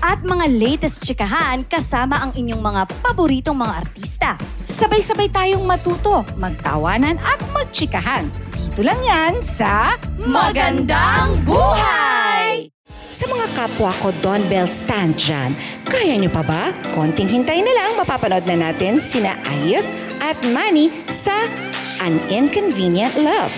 At mga latest chikahan kasama ang inyong mga paboritong mga artista. Sabay-sabay tayong matuto, magtawanan at magtsikahan. Dito lang yan sa Magandang Buhay! Sa mga kapwa ko Don Bell stand dyan, kaya nyo pa ba? Konting hintay na lang mapapanood na natin sina Ayef at Manny sa An Inconvenient Love.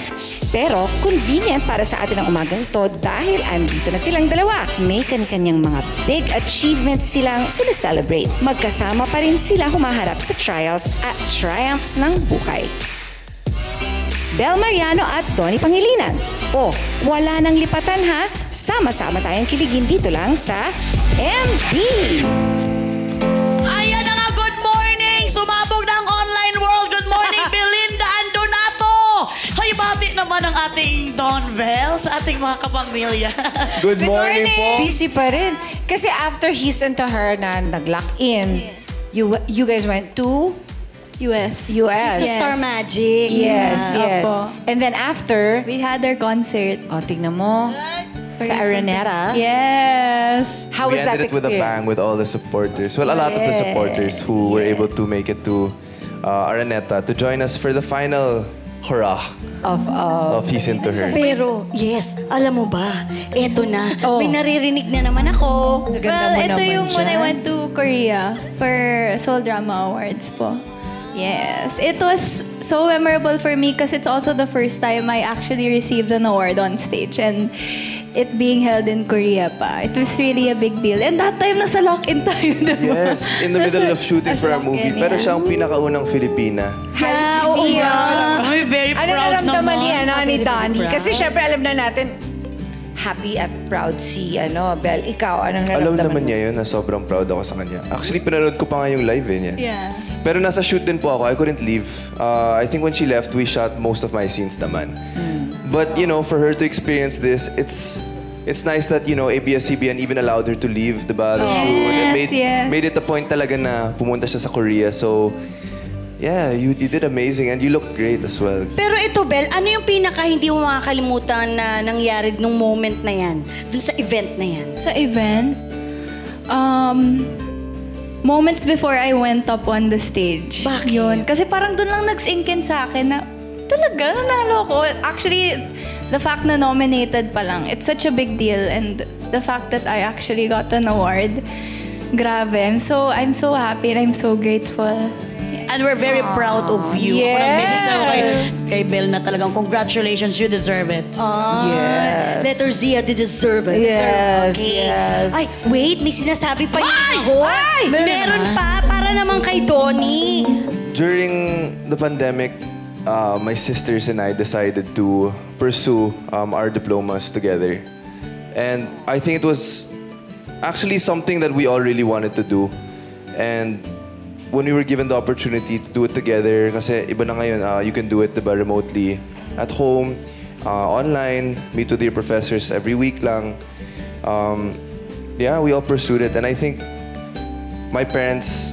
Pero convenient para sa atin ang umagang to dahil andito na silang dalawa. May kanyang mga big achievements silang sineselebrate. Magkasama pa rin sila humaharap sa trials at triumphs ng buhay. Bel Mariano at Tony Pangilinan. O, wala nang lipatan ha. Sama-sama tayong kiligin dito lang sa MB. Naman ang ating Don Bell sa ating mga kapamilya. Good, morning, po. Busy pa rin. Kasi after he sent to her na nag-lock in, you you guys went to US. US. Sa Star Magic. Yes, Yeah, yes. opo. And then after, We had our concert. oh, tingnan mo, sa Araneta. Yes. How we was that ended it with a bang experience? with all the supporters. Well, a lot of the supporters who were able to make it to uh, Araneta to join us for the final hurrah Of, uh, of He's Into Her. Pero, yes, alam mo ba, eto na. Oh. May naririnig na naman ako. well, mo ito yung when I went to Korea for Seoul Drama Awards po. Yes. It was so memorable for me because it's also the first time I actually received an award on stage and it being held in Korea pa. It was really a big deal. And that time, nasa lock-in tayo, diba? Yes, in the middle of shooting for a movie. Pero siya ang pinakaunang Filipina. Yeah, oo nga. Ay, very Ano proud naramdaman naman. ni, ano, ni proud. Kasi syempre alam na natin, happy at proud si ano, Bel. Ikaw, anong Alam naramdaman naman mo? niya yun na sobrang proud ako sa kanya. Actually, pinanood ko pa nga yung live eh niya. Yeah. Pero nasa shoot din po ako. I couldn't leave. Uh, I think when she left, we shot most of my scenes naman. But, you know, for her to experience this, it's it's nice that, you know, ABS-CBN even allowed her to leave, the shoot. And Yes, made, yes. made it a point talaga na pumunta siya sa Korea. So, yeah, you, you did amazing and you looked great as well. Pero ito, Bel, ano yung pinaka hindi mo makakalimutan na nangyari nung moment na yan? Dun sa event na yan? Sa event, um, moments before I went up on the stage. Bakit? Yun. Kasi parang doon lang nag-sink in sa akin na talaga, nanalo ko. Actually, the fact na nominated pa lang, it's such a big deal. And the fact that I actually got an award, grabe. I'm so, I'm so happy and I'm so grateful. And we're very proud of you. Ako ng beses na ako kay, Yes. kay Bel na talagang congratulations, you deserve it. Yes. Letter Z, did deserve it. Yes, Okay. yes. Ay, wait, may sinasabi pa yung Ay! ako. Ay! Meron, Meron pa, para naman kay Donnie. During the pandemic, uh, my sisters and I decided to pursue um, our diplomas together. And I think it was actually something that we all really wanted to do. And when we were given the opportunity to do it together, kasi iba na ngayon, uh, you can do it diba, remotely, at home, uh, online, meet with your professors every week lang. Um, yeah, we all pursued it. And I think my parents,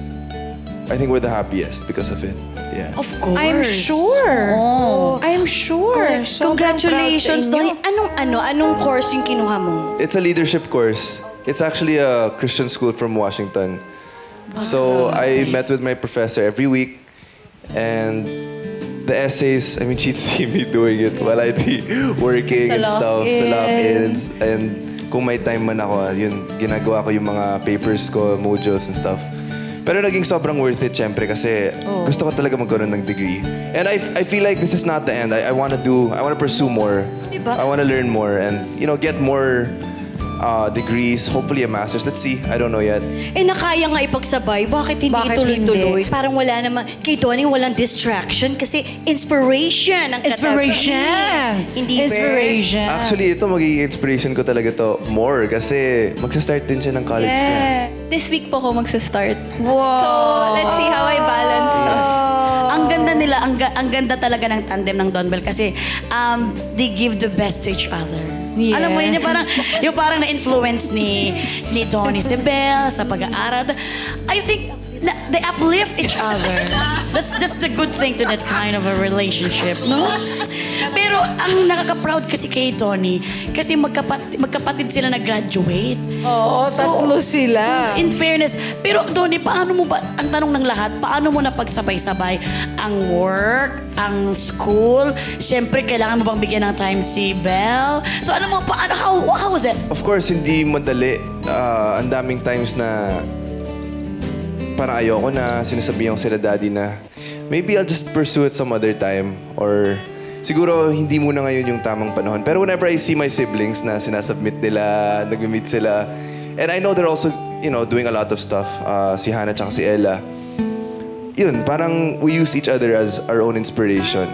I think we're the happiest because of it. Yeah. Of course. I'm sure. I'm sure. Correct. Sobrang Congratulations, proud sa inyo. Donnie. Anong, ano, anong course yung kinuha mo? It's a leadership course. It's actually a Christian school from Washington. So I met with my professor every week, and the essays, I mean, she'd see me doing it while I'd be working and stuff, sa lock-in. lock-ins. And kung may time man ako, yun, ginagawa ko yung mga papers ko, modules and stuff. Pero naging sobrang worth it, syempre, kasi gusto ko talaga magkaroon ng degree. And I, I feel like this is not the end. I, I want to do, I want to pursue more. Diba? I want to learn more and, you know, get more uh, degrees, hopefully a master's. Let's see. I don't know yet. Eh, nakaya nga ipagsabay. Bakit hindi Bakit ituloy-tuloy? hindi? Parang wala naman. Kay Donnie, walang distraction kasi inspiration ang katabi. Inspiration. Hindi ba? Inspiration. Actually, ito magiging inspiration ko talaga to more kasi magsa-start din siya ng college niya. This week po ko magsa-start. So, let's see how I balance stuff. Ang ganda nila, ang, ga- ang ganda talaga ng tandem ng Don Bell kasi um, they give the best to each other. Yeah. Alam mo yun, yung parang, yung parang na-influence ni, ni Donnie si Bell sa pag-aaral. I think na, they uplift each other. That's that's the good thing to that kind of a relationship, no? Pero ang nakaka-proud kasi kay Donnie, kasi magkapat, magkapatid sila na-graduate. Oo, tatlo sila. In fairness, pero Donnie, paano mo ba, ang tanong ng lahat, paano mo napagsabay-sabay ang work, ang school? Siyempre, kailangan mo bang bigyan ng time si Belle? So ano mo, paano, how, how was it? Of course, hindi madali. Ah, ang daming times na parang ayoko na, sinasabihan ko sila daddy na maybe I'll just pursue it some other time or siguro hindi muna ngayon yung tamang panahon. Pero whenever I see my siblings na sinasubmit nila, nag-meet sila, and I know they're also, you know, doing a lot of stuff, ah, si Hannah tsaka si Ella, yun, parang we use each other as our own inspiration.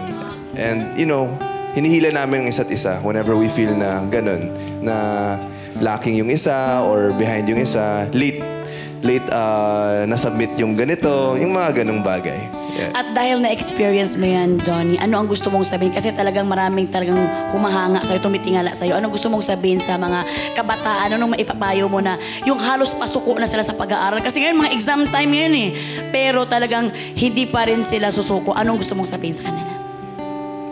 And, you know, hinihila namin ang isa't isa whenever we feel na ganun, na lacking yung isa or behind yung isa, late, late uh, nasubmit yung ganito, yung mga ganung bagay. Yeah. At dahil na-experience mo yan, Donnie, ano ang gusto mong sabihin? Kasi talagang maraming talagang humahanga sa'yo, tumitingala sa'yo. Ano gusto mong sabihin sa mga kabataan? Anong maipapayo mo na yung halos pasuko na sila sa pag-aaral? Kasi ngayon, mga exam time yan eh. Pero talagang hindi pa rin sila susuko. Anong gusto mong sabihin sa kanila?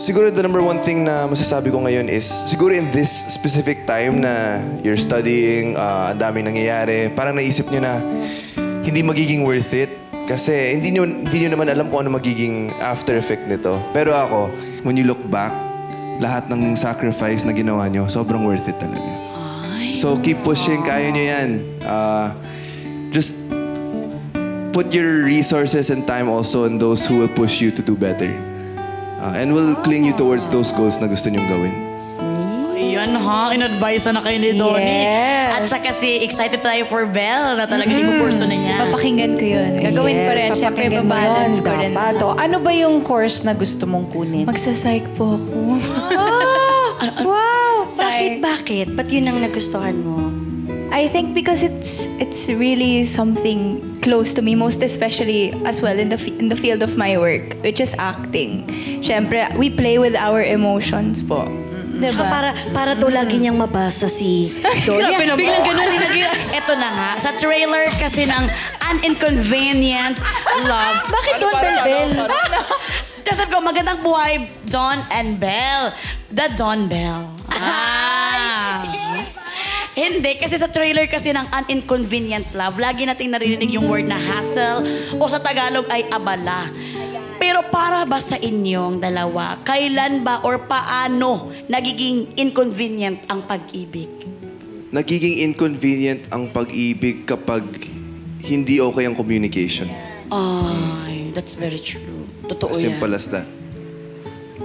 Siguro the number one thing na masasabi ko ngayon is, siguro in this specific time na you're studying, uh, ang daming nangyayari, parang naisip nyo na hindi magiging worth it. Kasi hindi nyo, hindi nyo naman alam kung ano magiging after effect nito. Pero ako, when you look back, lahat ng sacrifice na ginawa nyo, sobrang worth it talaga. So keep pushing, kaya nyo yan. Uh, just put your resources and time also on those who will push you to do better. Uh, and will cling you towards those goals na gusto nyong gawin. Ayan ha, in-advise na kayo ni Donnie. Yes. At saka kasi excited tayo for Belle na talagang ipupurso na niya. Papakinggan ko yun. Gagawin ko rin. Siyempre, babalance ko rin. dapat. O, ano ba yung course na gusto mong kunin? Magsa-psych po ako. wow! Bakit, bakit? Ba't yun ang nagustuhan mo? I think because it's it's really something close to me, most especially as well in the in the field of my work, which is acting. Siyempre, we play with our emotions po. Diba? Tsaka para, para to lagi niyang mabasa si Dolly. Grabe naman. Biglang ganun din naging... Ito na nga, sa trailer kasi ng An Inconvenient Love. Bakit Don Bell Bell? Kasi sabi ko, magandang buhay, Don and Belle. The Don Bell. Ah. Hindi, kasi sa trailer kasi ng An Inconvenient Love, lagi nating naririnig yung word na hassle o sa Tagalog ay abala. Pero para ba sa inyong dalawa, kailan ba or paano nagiging inconvenient ang pag-ibig? Nagiging inconvenient ang pag-ibig kapag hindi okay ang communication. Ay, that's very true. Totoo As yan. simple as that.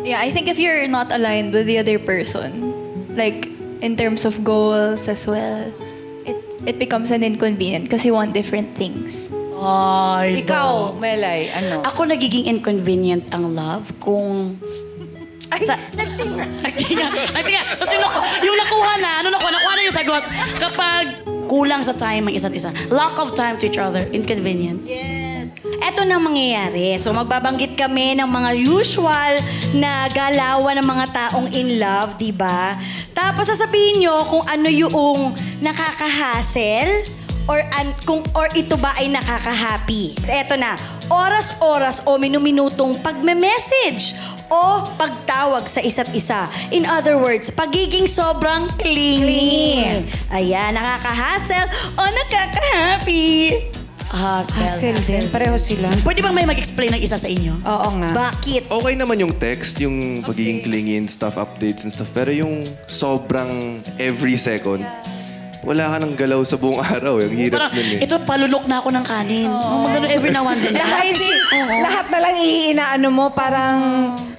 Yeah, I think if you're not aligned with the other person, like in terms of goals as well, it it becomes an inconvenient kasi you want different things. Ay, Ikaw, Melay, ano? Ako nagiging inconvenient ang love kung... Ay, sa, nagtinga. Nagtinga. Nagtinga. Tapos yung, naku- yung nakuha na, ano nakuha? Nakuha na yung sagot. Kapag kulang sa time ng isa't isa. Lack of time to each other. Inconvenient. Eto na mangyayari. So magbabanggit kami ng mga usual na galawan ng mga taong in love, di ba? Tapos sasabihin nyo kung ano yung nakaka-hassle or an, kung or ito ba ay nakaka-happy. Eto na. Oras-oras o minuminutong pagme-message o pagtawag sa isa't isa. In other words, pagiging sobrang clingy. Ayan, nakaka-hassle o nakaka-happy. Hassle. Hassle din. Pareho sila. Pwede bang may mag-explain ng isa sa inyo? Oo nga. Bakit? Okay naman yung text, yung pagiging clingy and stuff, updates and stuff. Pero yung sobrang every second, wala ka ng galaw sa buong araw. Yung hirap Parang, nun eh. ito, palunok na ako ng kanin. Oh. Magano every now and then. Lahat, lahat na lang iinaano mo, parang,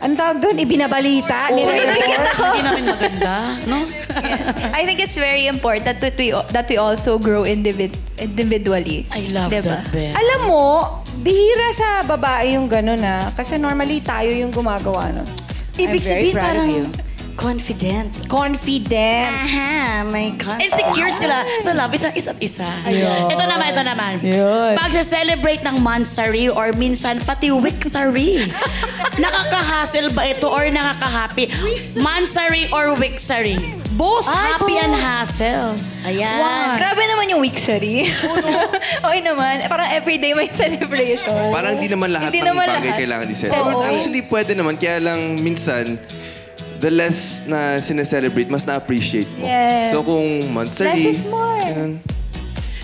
ano tawag doon, ibinabalita, nire-report. Hindi namin maganda, no? I think it's very important that we that we also grow individ- individually. I love Diba? that, Beth. Alam mo, bihira sa babae yung gano'n na. Kasi normally tayo yung gumagawa nun. I'm Ibig very sabihin proud of parang you. Confident. Confident. Aha, my God. Insecure sila sa love isa't isa't isa. Ito naman, ito naman. Pag celebrate ng mansari or minsan pati wiksari. Nakaka-hassle ba ito or nakaka-happy? Mansari or wiksari? Both happy and hassle. Ayan. Wow. Grabe naman yung weeksary. okay naman. Parang everyday may celebration. Parang di naman lahat Hindi ng naman bagay lahat. kailangan i-celebrate. Oo. Actually, pwede naman. Kaya lang, minsan, the less na sineselebrate, mas na-appreciate mo. Yes. So kung monthsary, Less is more. ganun.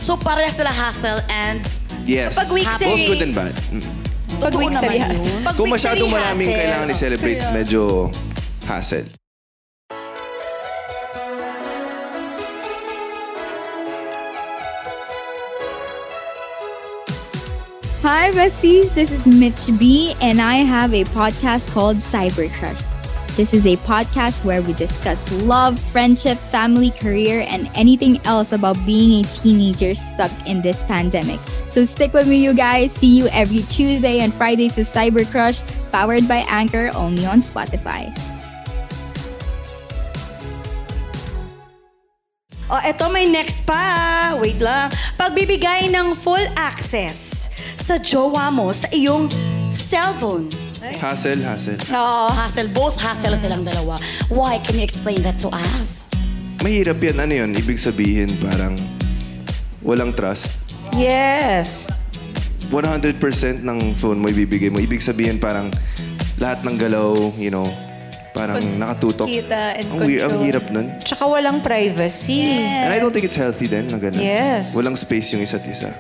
So parehas sila hassle and Yes. Pag weeksary- Both good and bad. Mm. Pag Totoo weeksary naman hassle. yun. Pag Kung masyadong three maraming hassle. kailangan i-celebrate, medyo hassle. Hi, besties. This is Mitch B, and I have a podcast called Cyber Crush. This is a podcast where we discuss love, friendship, family, career, and anything else about being a teenager stuck in this pandemic. So stick with me, you guys. See you every Tuesday and Fridays to Cyber Crush, powered by Anchor, only on Spotify. Oh, eto may next pa. Wait lang. Pagbibigay ng full access sa jowa mo sa iyong cellphone. Hassle, hassle. hassle. Both hassle silang dalawa. Why? Can you explain that to us? Mahirap yan. Ano yun? Ibig sabihin parang walang trust. Yes. 100% ng phone mo ibibigay mo. Ibig sabihin parang lahat ng galaw, you know, parang nakatutok. Kita and ang, wi- ang control. hirap nun. Tsaka walang privacy. And I don't think it's healthy din na ganun. Yes. Walang space yung isa't isa.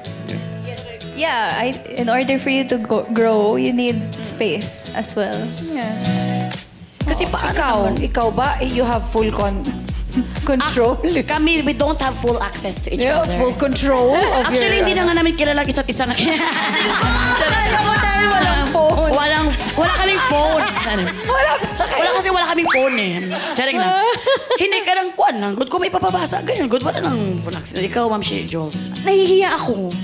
Yeah. Yeah, I, in order for you to go, grow, you need space as well. Kasi paano Ikaw, naman? ikaw ba, you have full con control? Ah, kami, we don't have full access to each you have other. full control of Actually, your... hindi na nga namin kilala ang isa't isa na Akala ko tayo walang phone. Walang, wala kaming phone. wala Wala kasi wala kaming phone eh. Charing lang. hindi ka lang kuan lang. Good ko may papabasa. Ganyan. Good wala nang phone access. Ikaw, Ma'am Shi Jules. Nahihiya ako.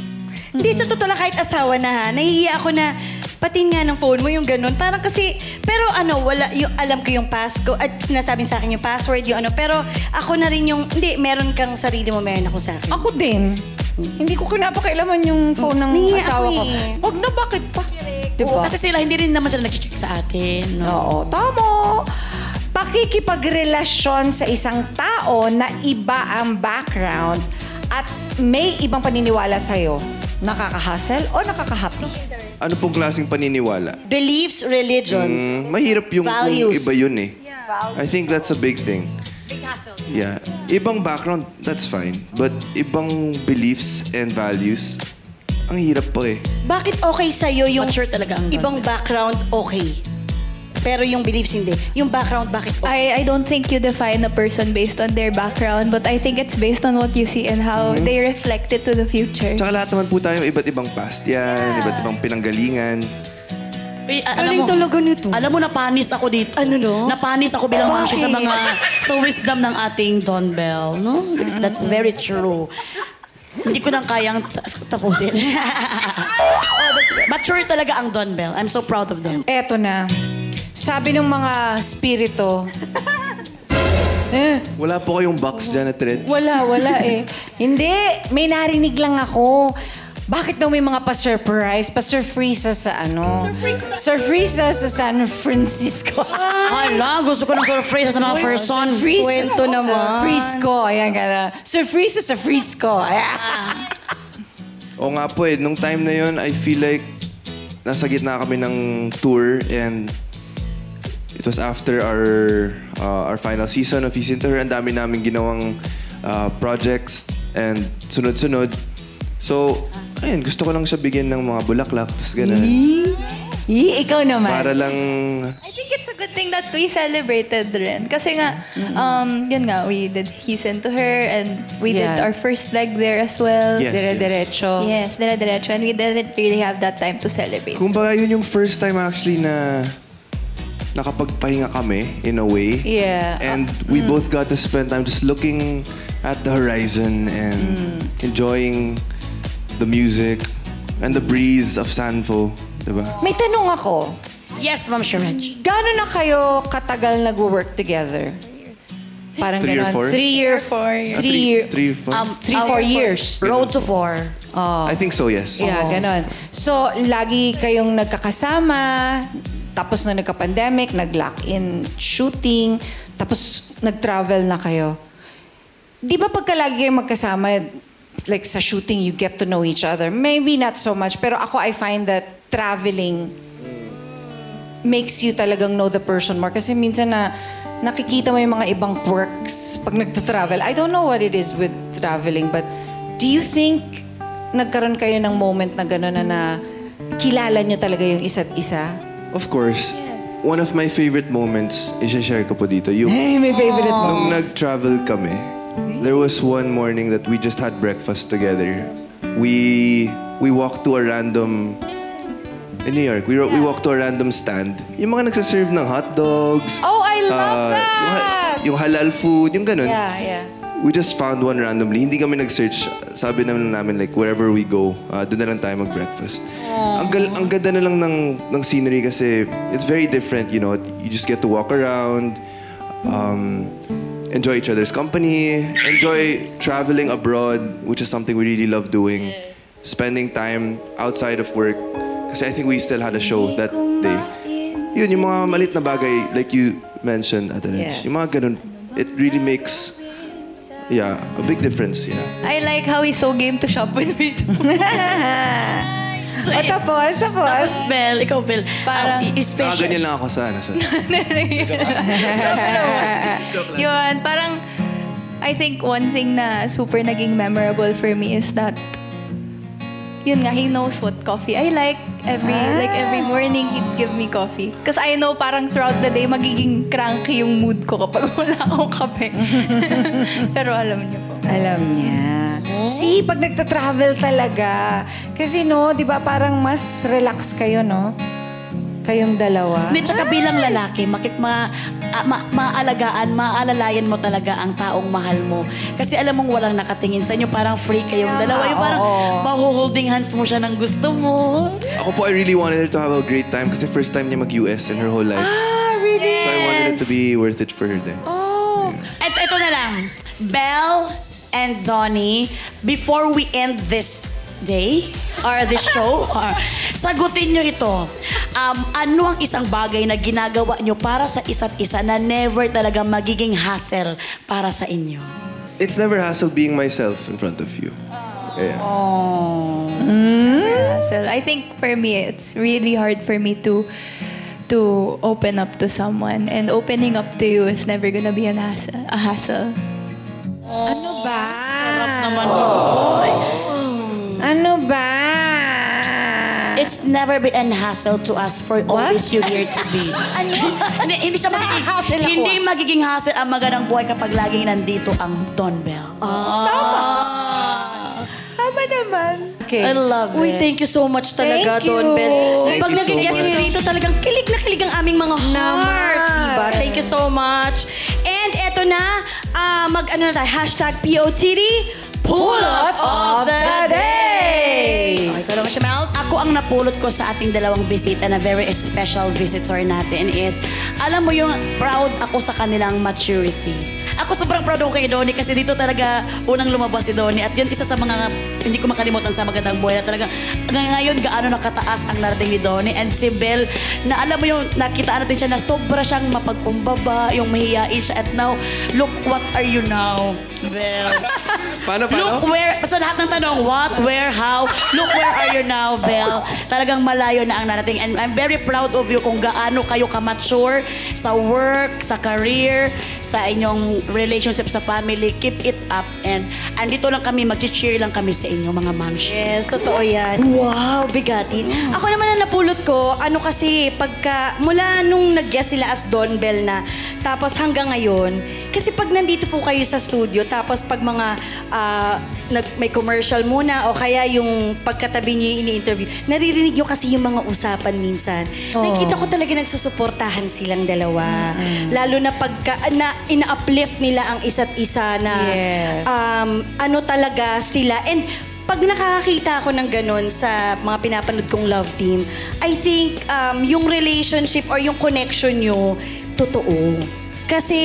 Hindi, sa totoo lang, kahit asawa na ha, nahihiya ako na patin nga ng phone mo, yung ganun. Parang kasi, pero ano, wala, yung, alam ko yung passcode, at sinasabing sa akin yung password, yung ano, pero ako na rin yung, hindi, meron kang sarili mo, meron ako sa akin. Ako din. Hindi ko kinapakailaman yung phone ng Nahiya asawa ako ko. eh. Wag na, bakit pa? Oo, Diba? kasi sila, hindi rin naman sila nag-check sa atin. No? Oo, tama. Pakikipagrelasyon sa isang tao na iba ang background at may ibang paniniwala sa'yo, nakaka-hassle o nakaka-happy? Ano pong klaseng paniniwala? Beliefs, religions. Mm, mahirap yung kung Values. iba yun eh. I think that's a big thing. Yeah. Ibang background, that's fine. But ibang beliefs and values, ang hirap pa eh. Bakit okay sa'yo yung Mature talaga ang ibang background okay? Pero yung beliefs hindi. Yung background bakit okay? I, I don't think you define a person based on their background, but I think it's based on what you see and how they reflect it to the future. Tsaka lahat naman po tayo iba't ibang past yan, iba't ibang pinanggalingan. Eh, a- alam Galing mo, talaga nito. Alam mo, napanis ako dito. Ano, no? Napanis ako bilang mamshi sa mga, sa wisdom ng ating Don Bell. No? That's, that's very true. Hindi ko nang kayang ta- tapusin. oh, that's, mature talaga ang Don Bell. I'm so proud of them. Eto na. Sabi ng mga spirito, Wala po kayong box dyan na threads. wala, wala eh. Hindi, may narinig lang ako. Bakit daw may mga pa-surprise, pa-surpresa sa ano? Surpresa sa San Francisco. Hala, gusto ko ng surprise sa mga person. Surprise. Kwento naman. Sa Frisco. Ayan ka na. Surprise sa Frisco. Ayan. O nga po eh, nung time na yon I feel like nasa gitna kami ng tour and it was after our uh, our final season of Easy Her. Ang dami namin ginawang uh, projects and sunod-sunod. So, ayun, gusto ko lang siya bigyan ng mga bulaklak, tapos gano'n. Ih, ikaw naman. Para lang, I think it's a good thing that we celebrated rin. Kasi nga, um, yun nga, we did He's Into Her and we did Yeah. our first leg there as well. Yes. Dire-diretso. Yes, dire-diretso. And we didn't really have that time to celebrate. kumbaga yun yung first time actually na nakapagpahinga kami in a way. Yeah. And we both got to spend time just looking at the horizon and enjoying the music and the breeze of Sanfo. Diba? May tanong ako. Yes, Ma'am Sharaj. Gano'n na kayo katagal nag-work together? Parang Three or ganon. four? Three year, Four. three, Three- year, three, four? Um, three, four years. Road to four. I think so, yes. Yeah, ganon. So, lagi kayong nagkakasama, tapos na nagka-pandemic, nag-lock-in shooting, tapos nag-travel na kayo. Di ba pagka lagi kayong magkasama, like sa shooting, you get to know each other? Maybe not so much, pero ako, I find that traveling makes you talagang know the person more. Kasi minsan na nakikita mo yung mga ibang quirks pag nagta-travel. I don't know what it is with traveling, but do you think nagkaroon kayo ng moment na gano'n na, na kilala nyo talaga yung isa't isa? Of course, one of my favorite moments, i-share ko po dito, yung Hey, may favorite mo. nung nag-travel kami, there was one morning that we just had breakfast together. We we walked to a random in New York. We ro- we walked to a random stand. Yung mga nagsaserve ng hot dogs. Oh, I love uh, that! Yung, ha- yung halal food, yung ganun. Yeah, yeah. We just found one randomly. Hindi kami nag-search. Sabi naman namin, like, wherever we go, uh, doon na lang tayo mag-breakfast. Ang, gal- ang ganda na lang ng, ng scenery kasi it's very different, you know. You just get to walk around, um, enjoy each other's company, enjoy traveling abroad, which is something we really love doing. Spending time outside of work. Kasi I think we still had a show that day. Yun, yung mga malit na bagay, like you mentioned, Ate Rich. Yes. Yung mga ganun, it really makes, yeah, a big difference, yeah. I like how he's so game to shop with me. too. So, O, tapos, tapos. Tapos, Bel, ikaw, Bel. Parang- um, i- special. Nakaganyan lang ako sa, ano, sa Yun, parang, I think one thing na super naging memorable for me is that, yun nga, he knows what coffee I like. Every, like every morning, he'd give me coffee. Because I know parang throughout the day, magiging cranky yung mood ko kapag wala akong kape. Pero alam niyo po. Alam niya. See, pag nagta-travel talaga. Kasi no, di ba parang mas relax kayo, no? Kayong dalawa. Hindi, tsaka bilang lalaki, makit ma, ah, ma, maalagaan, maalalayan mo talaga ang taong mahal mo. Kasi alam mong walang nakatingin sa inyo, parang free kayong dalawa. Yung parang oo. mahuholding hands mo siya ng gusto mo. Ako po, I really wanted her to have a great time kasi first time niya mag-US in her whole life. Ah, really? So I wanted it to be worth it for her then. Oh. At ito na lang, Belle and Donnie, before we end this day or this show, or, sagutin nyo ito. Um, ano ang isang bagay na ginagawa nyo para sa isa't isa na never talaga magiging hassle para sa inyo? It's never hassle being myself in front of you. Yeah. So I think for me, it's really hard for me to to open up to someone. And opening up to you is never gonna be an hassle, a hassle. Ano ba? Naman Ano ba? It's never been an hassle to us for always you here to be. hindi, hindi siya magiging, Nahahassle ako, hindi magiging hassle ang magandang buhay kapag laging nandito ang Don Bell. Tama naman. Okay. I love Uy, it. thank you so much talaga, Thank you. Don Bell. Thank Pag you naging so guest much. ni Rito, talagang kilig na kilig ang aming mga heart. Diba? Thank you so much. And eto na, ah, mag-ano na tayo, hashtag POTD, Pulot of the Day. Okay, ikaw naman siya, Mels. Ako ang napulot ko sa ating dalawang bisita na very special visitor natin is, alam mo yung proud ako sa kanilang maturity. Ako sobrang proud ako kay Donnie kasi dito talaga unang lumabas si Donnie at yun isa sa mga hindi ko makalimutan sa magandang buhay na talaga hanggang ngayon gaano nakataas ang narating ni Donnie and si Belle na alam mo yung nakita natin siya na sobra siyang mapagkumbaba, yung mahiyain siya at now, look what are you now, Belle? Paano, paano? Look where, sa lahat ng tanong, what, where, how, look where are you now, Belle? Talagang malayo na ang narating. And I'm very proud of you kung gaano kayo ka-mature sa work, sa career, sa inyong relationship sa family. Keep it up. And andito lang kami, mag-cheer lang kami sa inyo, mga moms. Yes, totoo yan. Wow, bigati. Ako naman ang napulot ko, ano kasi, pagka, mula nung nag-guest sila as Don Bell na, tapos hanggang ngayon, kasi pag nandito po kayo sa studio, tapos pag mga, ah, nag, may commercial muna, o kaya yung pagkatabi niyo yung ini-interview, naririnig niyo kasi yung mga usapan minsan. Nakikita ko talaga nagsusuportahan silang dalawa. Lalo na pagka, na ina-uplift nila ang isa't isa na, Yes. um, ano talaga sila. And pag nakakakita ako ng ganun sa mga pinapanood kong love team, I think um, yung relationship or yung connection nyo, totoo. Kasi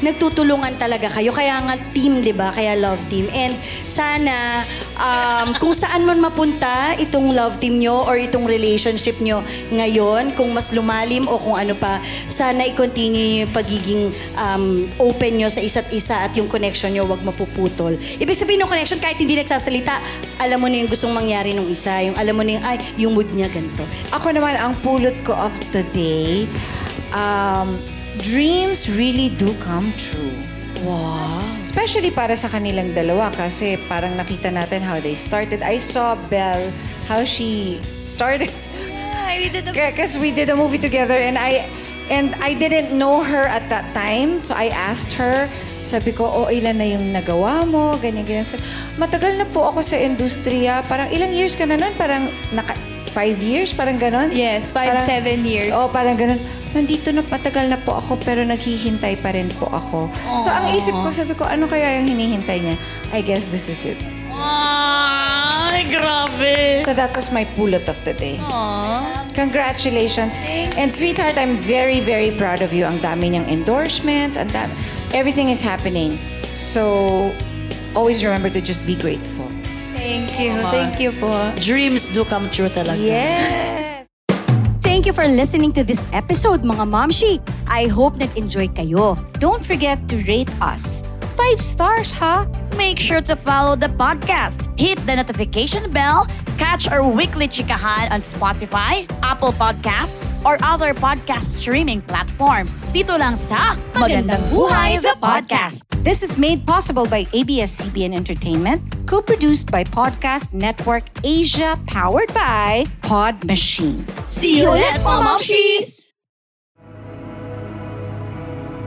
nagtutulungan talaga kayo. Kaya nga team, di ba? Kaya love team. And sana um, kung saan man mapunta itong love team nyo or itong relationship nyo ngayon, kung mas lumalim o kung ano pa, sana i-continue yung pagiging um, open nyo sa isa't isa at yung connection nyo wag mapuputol. Ibig sabihin ng connection, kahit hindi nagsasalita, alam mo na yung gustong mangyari nung isa. Yung alam mo na yung, ay, yung mood niya ganito. Ako naman, ang pulot ko of today, um, dreams really do come true. Wow. Especially para sa kanilang dalawa kasi parang nakita natin how they started. I saw Belle, how she started. Ay, we did a Because we did a movie together and I and I didn't know her at that time. So I asked her, sabi ko, oh, ilan na yung nagawa mo? Ganyan, ganyan. Sabi, Matagal na po ako sa industriya. Parang ilang years ka na nun? Parang naka, five years? Parang ganon? Yes, five, Parang- seven years. Oo, parang ganun. Nandito na matagal na po ako pero naghihintay pa rin po ako. So ang isip ko, sabi ko, ano kaya yung hinihintay niya? I guess this is it. Ay, grabe. So that was my pulot of the day. Congratulations. And sweetheart, I'm very, very proud of you. Ang dami niyang endorsements, and that everything is happening. So always remember to just be grateful. Thank you. Thank you po. Dreams do come true talaga. Yes. You for listening to this episode, mga Momshi. I hope nag-enjoy kayo. Don't forget to rate us. Five stars, ha? Make sure to follow the podcast, hit the notification bell, catch our weekly chikahan on Spotify, Apple Podcasts, or other podcast streaming platforms. Dito lang sa Magandang Buhay the Podcast. This is made possible by ABS-CBN Entertainment, co-produced by Podcast Network Asia, powered by Pod Machine. See you ulit, mga Momshies!